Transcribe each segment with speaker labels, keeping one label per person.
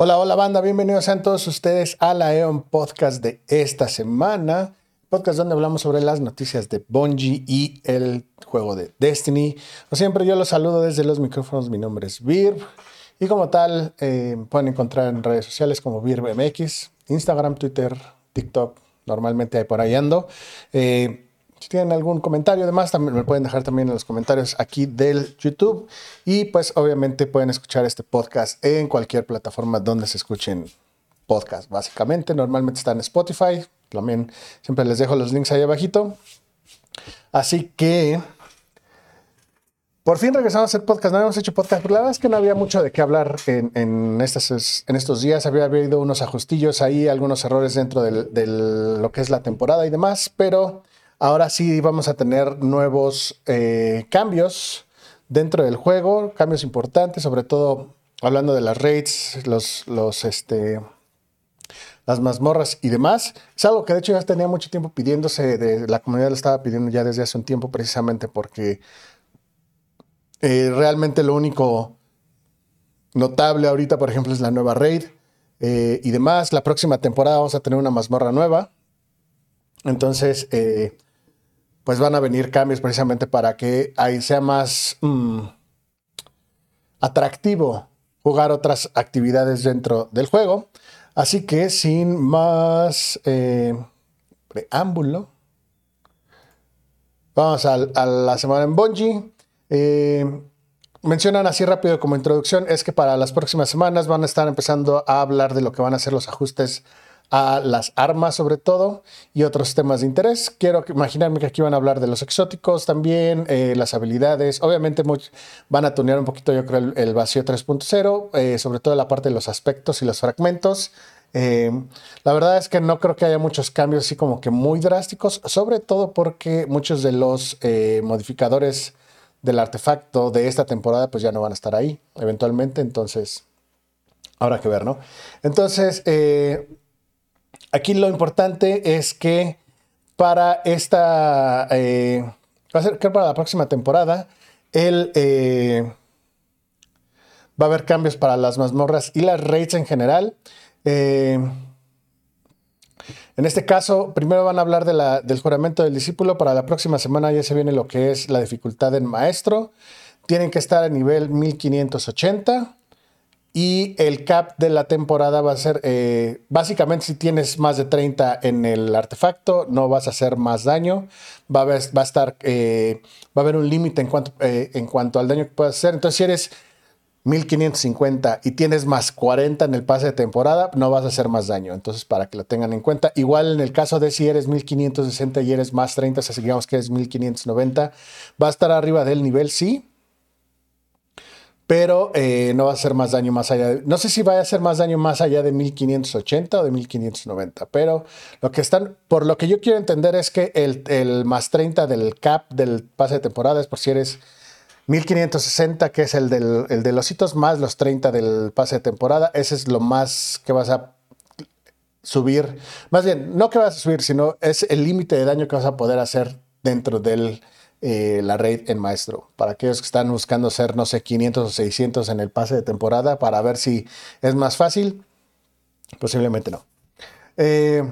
Speaker 1: Hola, hola banda, bienvenidos a todos ustedes a la EON Podcast de esta semana. Podcast donde hablamos sobre las noticias de Bungie y el juego de Destiny. Como siempre, yo los saludo desde los micrófonos. Mi nombre es Virb. Y como tal, eh, pueden encontrar en redes sociales como VirbMX, Instagram, Twitter, TikTok. Normalmente hay por ahí ando. Eh, si tienen algún comentario, además, también me pueden dejar también en los comentarios aquí del YouTube. Y pues obviamente pueden escuchar este podcast en cualquier plataforma donde se escuchen podcasts. Básicamente, normalmente está en Spotify. También siempre les dejo los links ahí abajito. Así que por fin regresamos a hacer podcast. No habíamos hecho podcast, la verdad es que no había mucho de qué hablar en, en, estas, en estos días. Había habido unos ajustillos ahí, algunos errores dentro de lo que es la temporada y demás, pero Ahora sí vamos a tener nuevos eh, cambios dentro del juego, cambios importantes, sobre todo hablando de las raids, los, los, este, las mazmorras y demás. Es algo que de hecho ya tenía mucho tiempo pidiéndose, de, la comunidad lo estaba pidiendo ya desde hace un tiempo precisamente porque eh, realmente lo único notable ahorita, por ejemplo, es la nueva raid eh, y demás. La próxima temporada vamos a tener una mazmorra nueva. Entonces, pues van a venir cambios precisamente para que ahí sea más mm, atractivo jugar otras actividades dentro del juego. Así que sin más eh, preámbulo, vamos a, la semana en Bungie. Eh, mencionan así rápido como introducción, es que para las próximas semanas van a estar empezando a hablar de lo que van a ser los ajustes a las armas sobre todo y otros temas de interés. Quiero imaginarme que aquí van a hablar de los exóticos también, eh, las habilidades. Obviamente van a tunear un poquito yo creo el, vacío 3.0, eh, sobre todo la parte de los aspectos y los fragmentos. Eh, la verdad es que no creo que haya muchos cambios así como que muy drásticos, sobre todo porque muchos de los modificadores del artefacto de esta temporada pues ya no van a estar ahí eventualmente, entonces habrá que ver, ¿no? Entonces, aquí lo importante es que para esta, eh, va a ser para la próxima temporada, él eh, va a haber cambios para las mazmorras y las raids en general. Eh, en este caso, primero van a hablar del juramento del discípulo. Para la próxima semana ya se viene lo que es la dificultad en maestro. Tienen que estar a nivel 1580. Y el cap de la temporada va a ser, eh, básicamente si tienes más de 30 en el artefacto, no vas a hacer más daño. Va a, va a estar, eh, va a haber un límite en, cuanto, eh, en cuanto al daño que puedas hacer. Entonces si eres 1550 y tienes más 40 en el pase de temporada, no vas a hacer más daño. Entonces, para que lo tengan en cuenta. Igual en el caso de si eres 1560 y eres más 30, o sea, digamos que es 1590, va a estar arriba del nivel, sí, pero eh, no va a hacer más daño más allá de, no sé si va a hacer más daño más allá de 1580 o de 1590, pero lo que están, por lo que yo quiero entender es que el, más 30 del cap del pase de temporada es por si eres 1560, que es el, del, el de los hitos, más los 30 del pase de temporada, ese es lo más que vas a subir, más bien, no que vas a subir, sino es el límite de daño que vas a poder hacer dentro del eh, la raid en maestro. Para aquellos que están buscando ser, no sé, 500 o 600 en el pase de temporada para ver si es más fácil, posiblemente no. Eh,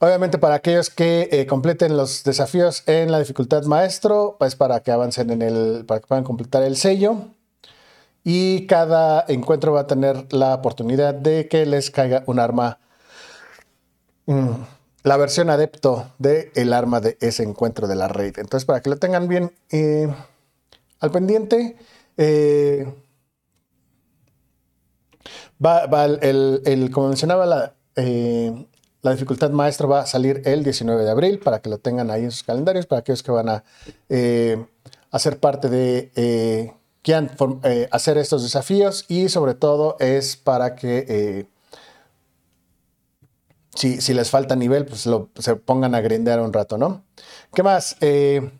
Speaker 1: obviamente para aquellos que eh, completen los desafíos en la dificultad maestro, pues para que avancen en el, para que puedan completar el sello. Y cada encuentro va a tener la oportunidad de que les caiga un arma. Mm, la versión adepto del el arma de ese encuentro de la raid. Entonces, para que lo tengan bien eh, al pendiente, eh, va, el, como mencionaba, la, eh, la dificultad maestra va a salir el 19 de abril para que lo tengan ahí en sus calendarios, para aquellos que van a hacer parte de, quieran hacer estos desafíos y sobre todo es para que si, les falta nivel, pues lo, se pongan a grindear un rato, ¿no? ¿Qué más? Eh,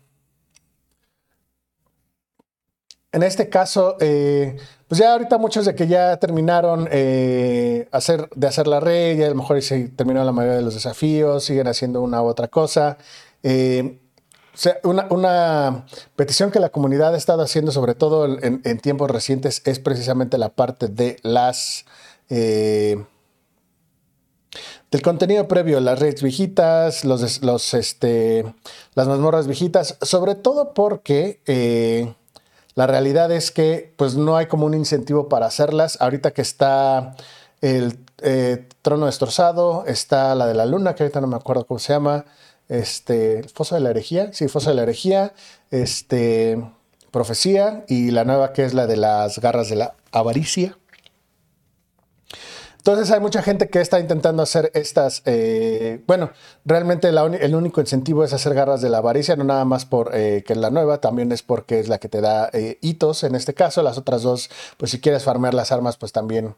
Speaker 1: en este caso, eh, pues ya ahorita muchos de que ya terminaron eh, hacer, de hacer la red, ya a lo mejor se terminó la mayoría de los desafíos, siguen haciendo una u otra cosa. una, petición que la comunidad ha estado haciendo, sobre todo en, tiempos recientes, es precisamente la parte de las... Eh, del contenido previo, las redes viejitas, los, los, este, las mazmorras viejitas, sobre todo porque eh, la realidad es que pues no hay como un incentivo para hacerlas. Ahorita que está el eh, trono destrozado, está la de la luna, que ahorita no me acuerdo cómo se llama, este, Foso de la herejía, sí, Foso de la herejía, este, profecía y la nueva que es la de las garras de la avaricia. Entonces hay mucha gente que está intentando hacer estas, eh, bueno, realmente el único incentivo es hacer garras de la avaricia, no nada más por eh, que es la nueva, también es porque es la que te da eh, hitos en este caso, las otras dos, pues si quieres farmear las armas, pues también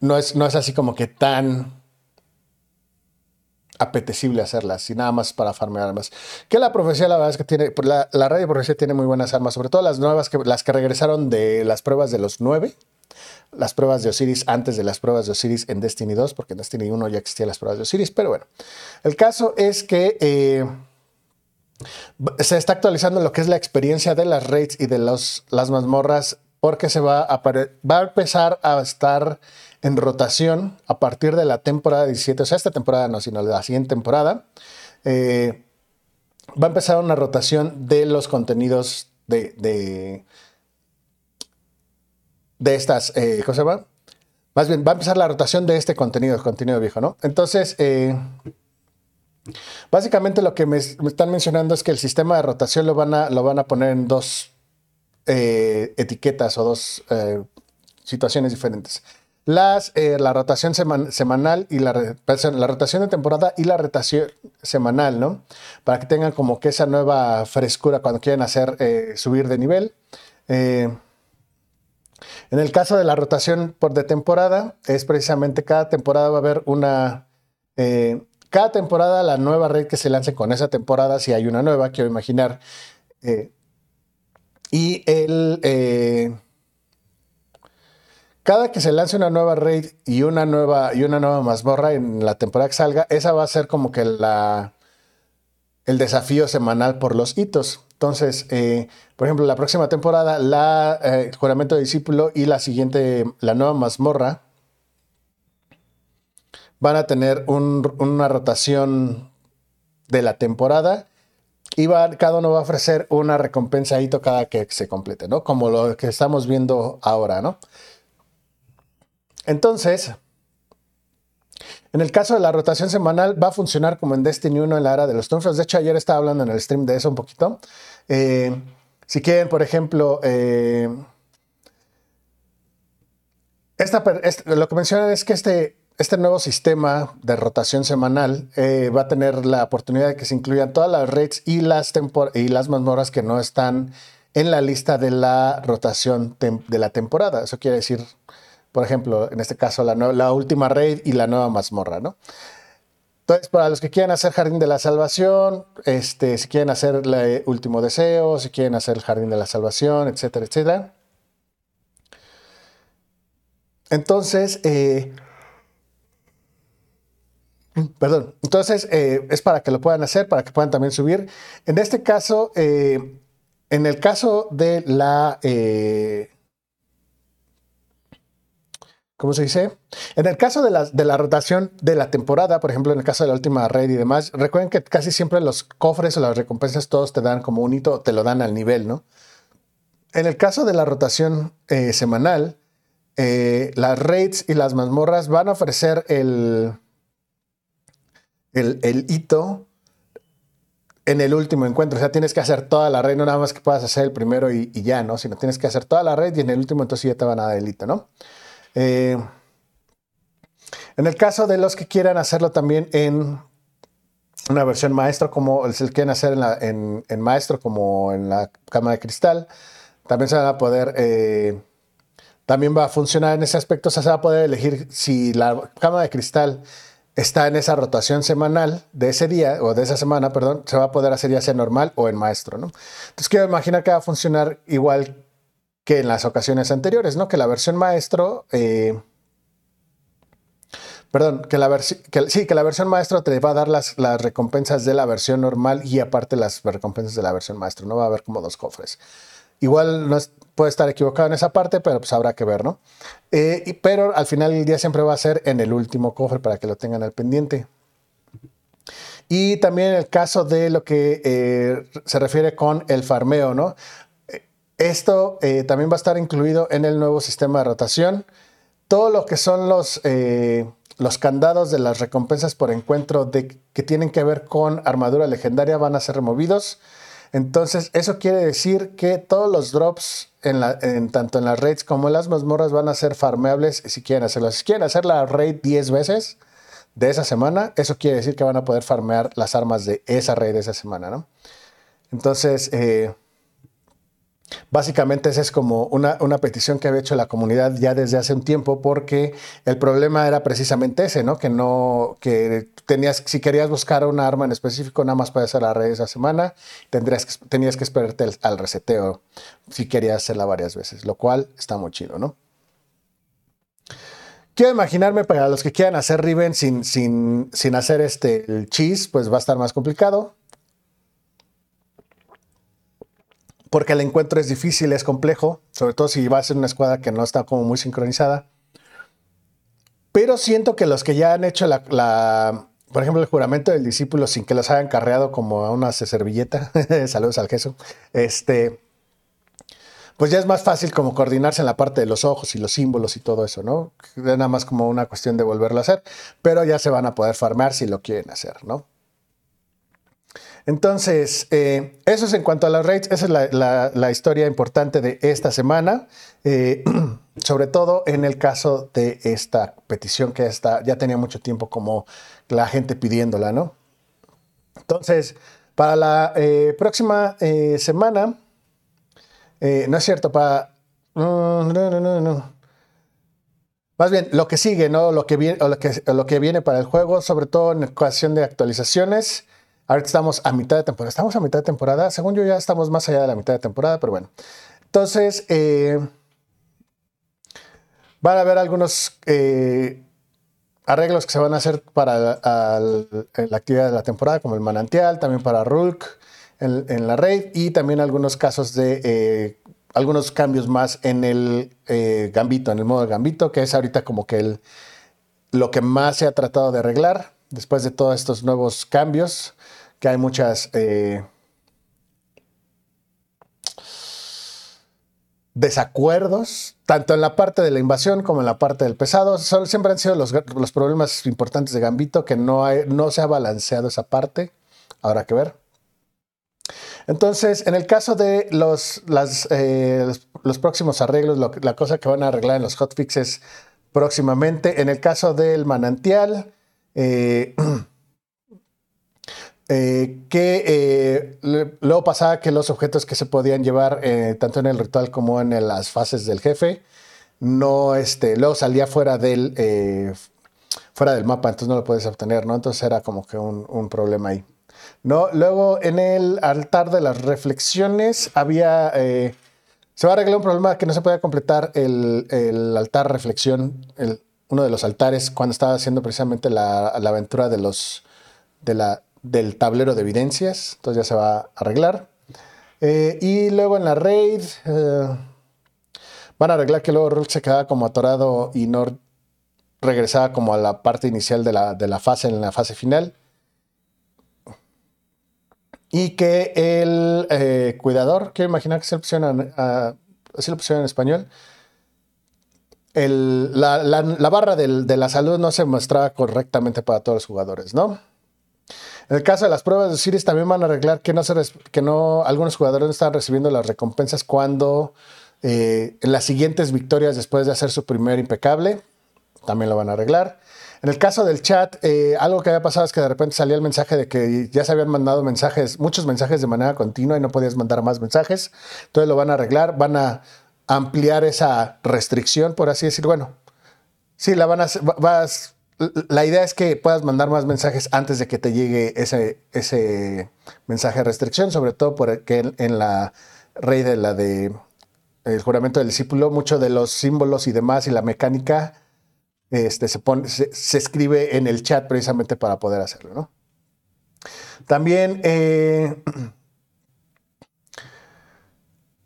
Speaker 1: no es, no es así como que tan apetecible hacerlas, y nada más para farmear armas. Que la profecía, la verdad es que tiene, pues, la, la radio profecía tiene muy buenas armas, sobre todo las nuevas, que, las que regresaron de las pruebas de los nueve, las pruebas de Osiris antes de las pruebas de Osiris en Destiny 2, porque en Destiny 1 ya existían las pruebas de Osiris, pero bueno, el caso es que eh, se está actualizando lo que es la experiencia de las raids y de los, las mazmorras, porque se va a, va a empezar a estar en rotación a partir de la temporada 17, o sea, esta temporada no, sino la siguiente temporada, eh, va a empezar una rotación de los contenidos de, de, estas, eh, ¿cómo se? Más bien, va a empezar la rotación de este contenido, contenido viejo, ¿no? Entonces, eh, básicamente lo que me, están mencionando es que el sistema de rotación lo van a, lo van a poner en dos etiquetas o dos situaciones diferentes las, eh, la rotación semanal y la, rotación de temporada y la rotación semanal, ¿no? Para que tengan como que esa nueva frescura cuando quieren hacer eh, subir de nivel. Eh, en el caso de la rotación por de temporada, es precisamente cada temporada va a haber una... cada temporada la nueva red que se lance con esa temporada, si hay una nueva, quiero imaginar. y el cada que se lance una nueva raid y una nueva, y una nueva mazmorra en la temporada que salga, esa va a ser como que la, el desafío semanal por los hitos. Entonces, eh, por ejemplo, la próxima temporada, la eh, juramento de discípulo y la siguiente, la nueva mazmorra, van a tener una rotación de la temporada y cada uno va a ofrecer una recompensa hito cada que se complete, ¿no? Como lo que estamos viendo ahora, ¿no? Entonces, en el caso de la rotación semanal, va a funcionar como en Destiny 1 en la era de los trunfos. De hecho, ayer estaba hablando en el stream de eso un poquito. Eh, si quieren, por ejemplo, eh, lo que mencionan es que este, este nuevo sistema de rotación semanal eh, va a tener la oportunidad de que se incluyan todas las raids y las, y las mazmorras que no están en la lista de la rotación de la temporada. Eso quiere decir por ejemplo, en este caso, la, última raid y la nueva mazmorra, ¿no? Entonces, para los que quieran hacer Jardín de la Salvación, este, si quieren hacer el eh, último deseo, si quieren hacer el Jardín de la Salvación, etcétera, etcétera. Entonces, eh, perdón, entonces eh, es para que lo puedan hacer, para que puedan también subir. En este caso, en el caso de la ¿cómo se dice? En el caso de la, de la, rotación de la temporada, por ejemplo, en el caso de la última raid y demás, recuerden que casi siempre los cofres o las recompensas todos te dan como un hito, te lo dan al nivel, ¿no? En el caso de la rotación eh, semanal, eh, las raids y las mazmorras van a ofrecer el, el, hito en el último encuentro. O sea, tienes que hacer toda la raid, no nada más que puedas hacer el primero y, y ya, ¿no? Sino tienes que hacer toda la raid y en el último entonces ya te van a dar el hito, ¿no? Eh, en el caso de los que quieran hacerlo también en una versión maestro, como se quieren hacer en, maestro, como en la cama de cristal, también se van a poder, eh, también va a funcionar en ese aspecto, o sea, se va a poder elegir si la cama de cristal está en esa rotación semanal de ese día o de esa semana, perdón, se va a poder hacer ya sea normal o en maestro, ¿no? Entonces quiero imaginar que va a funcionar igual que en las ocasiones anteriores, ¿no? Que la versión maestro, eh, Perdón, que la versión, sí, que la versión maestro te va a dar las, recompensas de la versión normal y aparte las recompensas de la versión maestro. No va a haber como dos cofres. Igual no puede estar equivocado en esa parte, pero pues habrá que ver, ¿no? Eh, pero al final del día siempre va a ser en el último cofre para que lo tengan al pendiente. Y también el caso de lo que eh, se refiere con el farmeo, ¿no? Esto eh, también va a estar incluido en el nuevo sistema de rotación. Todo lo que son los, los candados de las recompensas por encuentro de, que tienen que ver con armadura legendaria van a ser removidos. Entonces, eso quiere decir que todos los drops, en tanto en las raids como en las mazmorras, van a ser farmeables si quieren hacerlo. Si quieren hacer la raid 10 veces de esa semana, eso quiere decir que van a poder farmear las armas de esa raid de esa semana, ¿no? Entonces, eh, Básicamente esa es como una, petición que había hecho la comunidad ya desde hace un tiempo porque el problema era precisamente ese, ¿no? Que no, que tenías, si querías buscar una arma en específico, nada más para hacer la red esa semana, tendrías que, tenías que esperarte al reseteo si querías hacerla varias veces, lo cual está muy chido, ¿no? Quiero imaginarme para los que quieran hacer Riven sin, sin, sin hacer este, el cheese, pues va a estar más complicado. Porque el encuentro es difícil, es complejo, sobre todo si va a ser una escuadra que no está como muy sincronizada. Pero siento que los que ya han hecho la, por ejemplo, el juramento del discípulo sin que los hayan carreado como a una servilleta, saludos al queso, este, pues ya es más fácil como coordinarse en la parte de los ojos y los símbolos y todo eso, ¿no? Es nada más como una cuestión de volverlo a hacer, pero ya se van a poder farmar si lo quieren hacer, ¿no? Entonces, eh, eso es en cuanto a las raids. Esa es la, historia importante de esta semana, eh, sobre todo en el caso de esta petición que está, ya tenía mucho tiempo como la gente pidiéndola, ¿no? Entonces, para la eh, próxima semana, no es cierto, para... No, no, no, no. Más bien, lo que sigue, ¿no? Lo que viene, lo que, viene para el juego, sobre todo en ocasión de actualizaciones. Ahorita estamos a mitad de temporada. Estamos a mitad de temporada. Según yo ya estamos más allá de la mitad de temporada, pero bueno. Entonces, eh, van a haber algunos eh, arreglos que se van a hacer para la actividad de la temporada, como el manantial, también para Rulk en, la raid y también algunos casos de eh, algunos cambios más en el gambito, en el modo gambito, que es ahorita como que el, lo que más se ha tratado de arreglar después de todos estos nuevos cambios que hay muchas eh, desacuerdos, tanto en la parte de la invasión como en la parte del pesado. Son, siempre han sido los, problemas importantes de Gambito, que no, no se ha balanceado esa parte. Habrá que ver. Entonces, en el caso de los, eh, los, próximos arreglos, la cosa que van a arreglar en los hotfixes próximamente, en el caso del manantial, eh, Eh, que eh, luego pasaba que los objetos que se podían llevar tanto en el ritual como en las fases del jefe, no, este, luego salía fuera del, fuera del mapa, entonces no lo puedes obtener, ¿no? Entonces era como que un, problema ahí. ¿no? Luego en el altar de las reflexiones había, se va a arreglar un problema que no se podía completar el, el altar reflexión, el, uno de los altares, cuando estaba haciendo precisamente la, aventura de los, del tablero de evidencias, entonces ya se va a arreglar. Eh, y luego en la raid eh, van a arreglar que luego Rook se quedaba como atorado y no regresaba como a la parte inicial de la, de la fase, en la fase final. Y que el eh, cuidador, quiero imaginar que se lo pusieron, en español, la, barra de la salud no se mostraba correctamente para todos los jugadores, ¿no? En el caso de las pruebas de Osiris también van a arreglar que no, se que no algunos jugadores no están recibiendo las recompensas cuando eh, en las siguientes victorias después de hacer su primer impecable, también lo van a arreglar. En el caso del chat, eh, algo que había pasado es que de repente salía el mensaje de que ya se habían mandado mensajes, muchos mensajes de manera continua y no podías mandar más mensajes. Entonces lo van a arreglar, van a ampliar esa restricción, por así decir. Bueno, sí, la van a, vas, la idea es que puedas mandar más mensajes antes de que te llegue ese, ese mensaje de restricción, sobre todo porque en, la rey de la de el juramento del discípulo, muchos de los símbolos y demás y la mecánica este, se, pone, se, escribe en el chat precisamente para poder hacerlo, ¿no? También eh,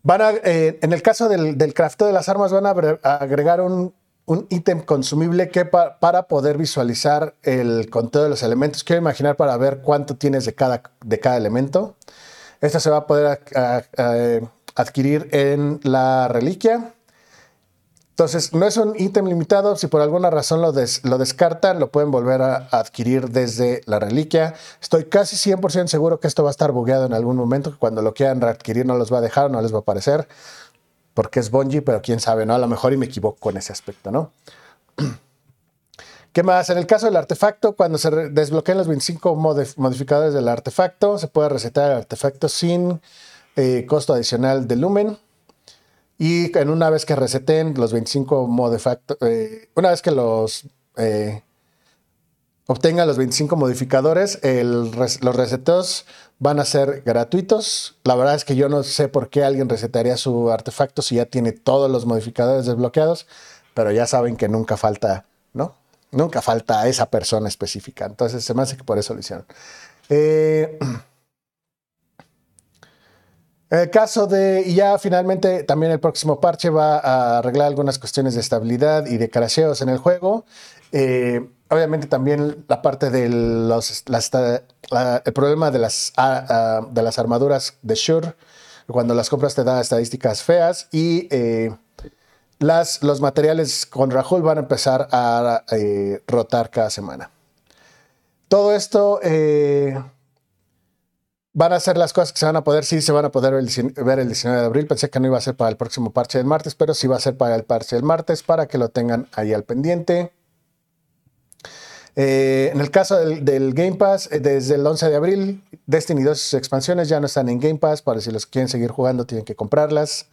Speaker 1: van a, eh, en el caso del, del crafteo de las armas, van a agregar un, ítem consumible que para poder visualizar el conteo de los elementos. Quiero imaginar para ver cuánto tienes de cada, de cada elemento. Esto se va a poder adquirir en la reliquia. Entonces, no es un ítem limitado. Si por alguna razón lo, lo, descartan, lo pueden volver a adquirir desde la reliquia. Estoy casi 100% seguro que esto va a estar bugueado en algún momento. Que cuando lo quieran readquirir no los va a dejar, no les va a aparecer. Porque es Bungie, pero quién sabe, ¿no? A lo mejor y me equivoco en ese aspecto, ¿no? ¿Qué más? En el caso del artefacto, cuando se desbloqueen los 25 modificadores del artefacto, se puede resetar el artefacto sin eh, costo adicional de lumen. Y en una vez que reseten los 25 modificadores, eh, una vez que los eh, obtengan los 25 modificadores, los reseteos van a ser gratuitos. La verdad es que yo no sé por qué alguien resetaría su artefacto si ya tiene todos los modificadores desbloqueados, pero ya saben que nunca falta, ¿no? Nunca falta esa persona específica. Entonces se me hace que por eso lo hicieron. Eh, en el caso de, y ya finalmente también el próximo parche va a arreglar algunas cuestiones de estabilidad y de crasheos en el juego. Eh, obviamente también la parte de los, el problema de las, de las armaduras de Shure, cuando las compras te da estadísticas feas y eh, las, los materiales con Rahul van a empezar a eh, rotar cada semana. Todo esto van a ser las cosas que se van a poder, sí se van a poder ver el 19 de abril. Pensé que no iba a ser para el próximo parche del martes, pero sí va a ser para el parche del martes para que lo tengan ahí al pendiente. Eh, en el caso del, Game Pass, eh, desde el 11 de abril, Destiny 2 expansiones ya no están en Game Pass. Para si los quieren seguir jugando, tienen que comprarlas.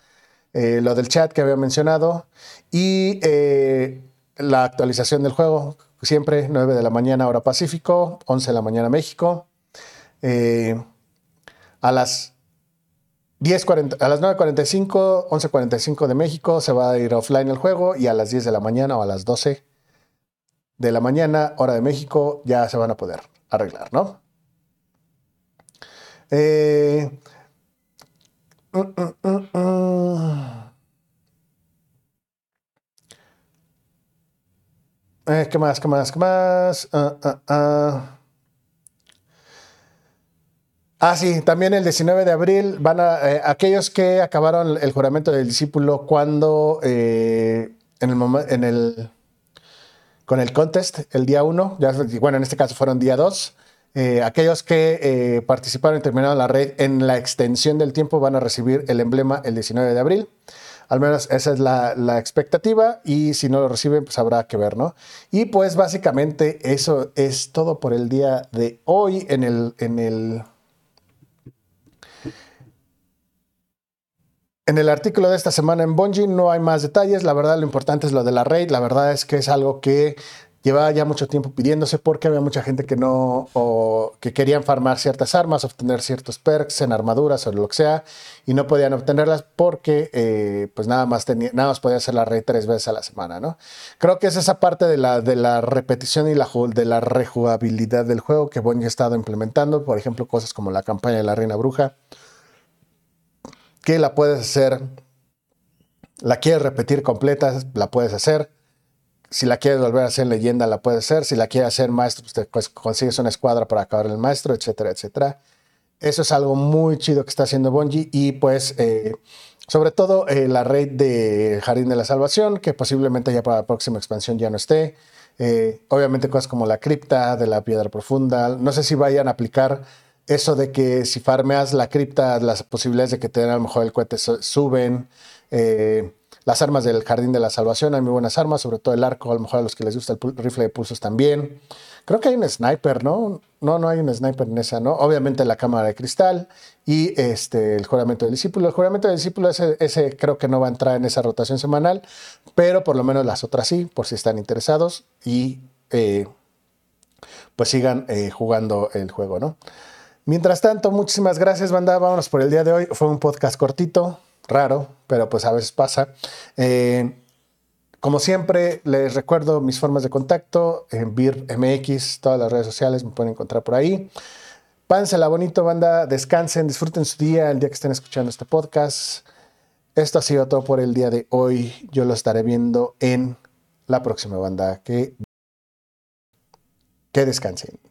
Speaker 1: Eh, lo del chat que había mencionado. Y la actualización del juego, siempre 9 de la mañana hora Pacífico, 11 de la mañana México. A las 10.40, a las 9.45, 11.45 de México se va a ir offline el juego y a las 10 de la mañana o a las 12 de la mañana, hora de México, ya se van a poder arreglar, ¿no? Eh, mm, mm, mm, eh, ¿Qué más? ¿Qué más? ¿Qué más? Ah, sí, también el 19 de abril van a eh, aquellos que acabaron el juramento del discípulo cuando eh, en el en el con el contest el día 1, bueno, en este caso fueron día 2. Eh, aquellos que participaron y terminaron la red en la extensión del tiempo van a recibir el emblema el 19 de abril. Al menos esa es la, la, expectativa y si no lo reciben, pues habrá que ver, ¿no? Y pues básicamente eso es todo por el día de hoy en el, en el En el artículo de esta semana en Bungie no hay más detalles. La verdad, lo importante es lo de la raid. La verdad es que es algo que llevaba ya mucho tiempo pidiéndose porque había mucha gente que no o que querían farmar ciertas armas, obtener ciertos perks en armaduras o lo que sea y no podían obtenerlas porque eh, pues nada más tenía, nada más podía hacer la raid tres veces a la semana, ¿no? Creo que es esa parte de la, de la repetición y la, de la rejugabilidad del juego que Bungie ha estado implementando, por ejemplo, cosas como la campaña de la Reina Bruja que la puedes hacer, la quieres repetir completa, la puedes hacer. Si la quieres volver a hacer leyenda, la puedes hacer. Si la quieres hacer maestro, pues, pues consigues una escuadra para acabar el maestro, etcétera, etcétera. Eso es algo muy chido que está haciendo Bungie y pues eh, sobre todo eh, la red de Jardín de la Salvación, que posiblemente ya para la próxima expansión ya no esté. Eh, obviamente cosas como la cripta de la piedra profunda. No sé si vayan a aplicar eso de que si farmeas la cripta, las posibilidades de que te den a lo mejor el cohete suben. Eh, las armas del Jardín de la Salvación, hay muy buenas armas, sobre todo el arco, a lo mejor a los que les gusta el rifle de pulsos también. Creo que hay un sniper, ¿no? No, no hay un sniper en esa, ¿no? Obviamente la cámara de cristal y este, el juramento del discípulo. El juramento del discípulo, ese, creo que no va a entrar en esa rotación semanal, pero por lo menos las otras sí, por si están interesados y eh, pues sigan eh, jugando el juego, ¿no? Mientras tanto, muchísimas gracias, banda. Vámonos por el día de hoy. Fue un podcast cortito, raro, pero pues a veces pasa. Eh, como siempre, les recuerdo mis formas de contacto en BIRMX, todas las redes sociales me pueden encontrar por ahí. Pánsela bonito, banda, descansen, disfruten su día el día que estén escuchando este podcast. Esto ha sido todo por el día de hoy. Yo lo estaré viendo en la próxima banda. Que, que descansen.